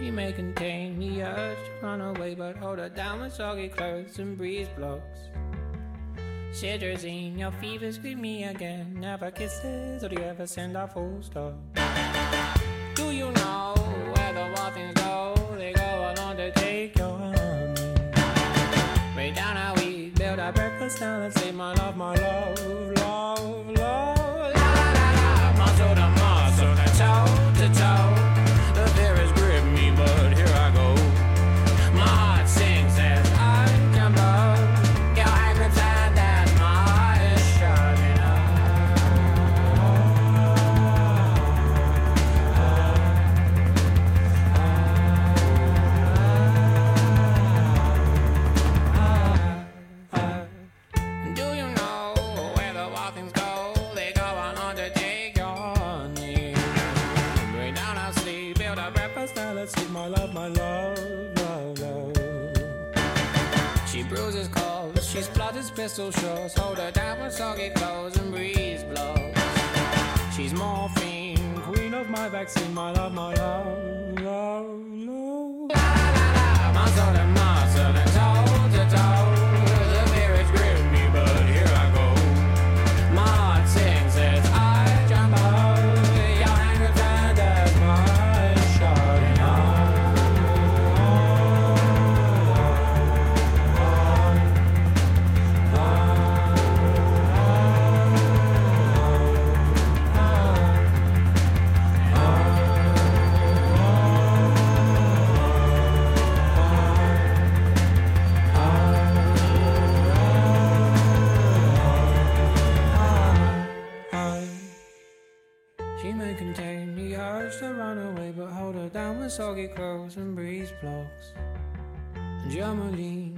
She may contain the urge to run away, but hold her down with soggy clothes and breeze blows. Cetirizine, your fever scream me again. Never kisses, or do you ever send a full stop? Do you know where the things go? They go along to take your honey. Way down how we build our breakfast down and say, my love, my my love, my love, love, love. She bruises calls, she splutters pistol shots, hold her down with soggy clothes and breeze blows. She's morphine, queen of my vaccine, my love, my love, love, love. May contain the urge to run away, but hold her down with soggy clothes and breeze blocks. Germolene,